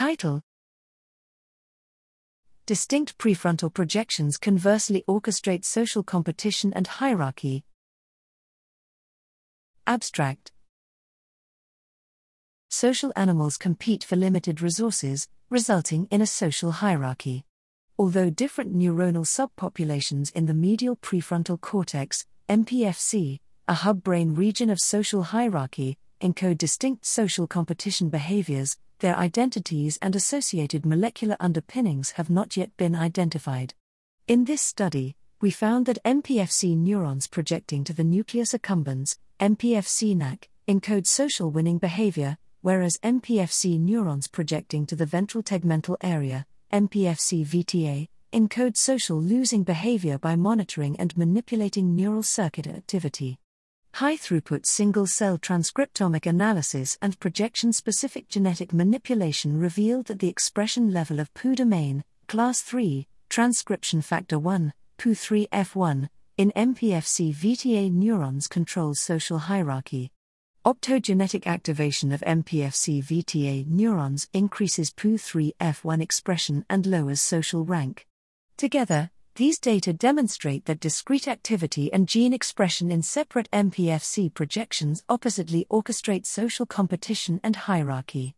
Title Distinct prefrontal projections conversely orchestrate social competition and hierarchy. Abstract Social animals compete for limited resources, resulting in a social hierarchy. Although different neuronal subpopulations in the medial prefrontal cortex, MPFC, a hub brain region of social hierarchy, encode distinct social competition behaviors, their identities and associated molecular underpinnings have not yet been identified. In this study, we found that MPFC neurons projecting to the nucleus accumbens, MPFC-NAC, encode social winning behavior, whereas MPFC neurons projecting to the ventral tegmental area, MPFC VTA, encode social losing behavior by monitoring and manipulating neural circuit activity. High throughput single cell transcriptomic analysis and projection specific genetic manipulation revealed that the expression level of POU domain, class 3, transcription factor 1, Pou3f1, in MPFC VTA neurons controls social hierarchy. Optogenetic activation of MPFC VTA neurons increases Pou3f1 expression and lowers social rank. Together, these data demonstrate that discrete activity and gene expression in separate MPFC projections oppositely orchestrate social competition and hierarchy.